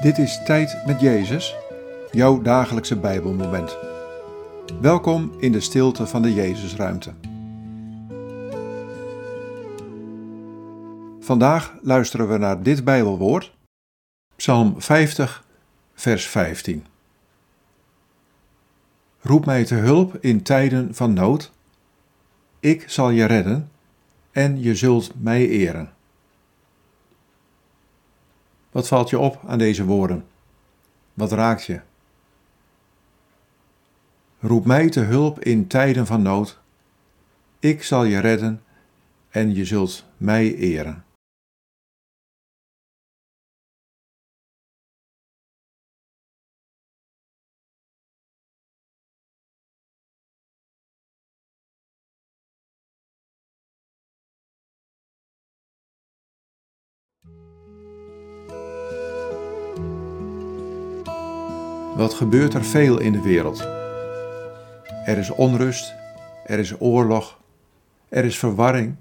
Dit is Tijd met Jezus, jouw dagelijkse Bijbelmoment. Welkom in de stilte van de Jezusruimte. Vandaag luisteren we naar dit Bijbelwoord, Psalm 50, vers 15. Roep mij te hulp in tijden van nood. Ik zal je redden en je zult mij eren. Wat valt je op aan deze woorden? Wat raakt je? Roep mij te hulp in tijden van nood. Ik zal je redden en je zult mij eren. Wat gebeurt er veel in de wereld? Er is onrust, er is oorlog, er is verwarring,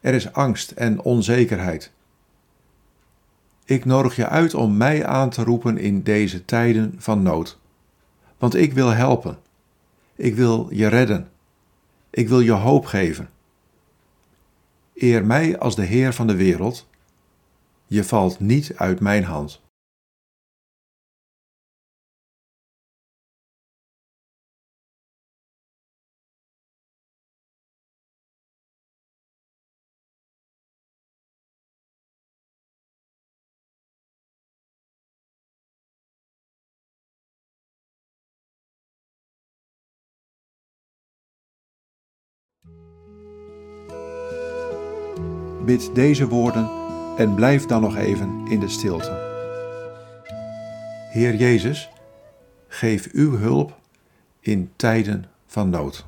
er is angst en onzekerheid. Ik nodig je uit om mij aan te roepen in deze tijden van nood. Want ik wil helpen. Ik wil je redden. Ik wil je hoop geven. Eer mij als de Heer van de wereld. Je valt niet uit mijn hand. Bid deze woorden en blijf dan nog even in de stilte. Heer Jezus, geef uw hulp in tijden van nood.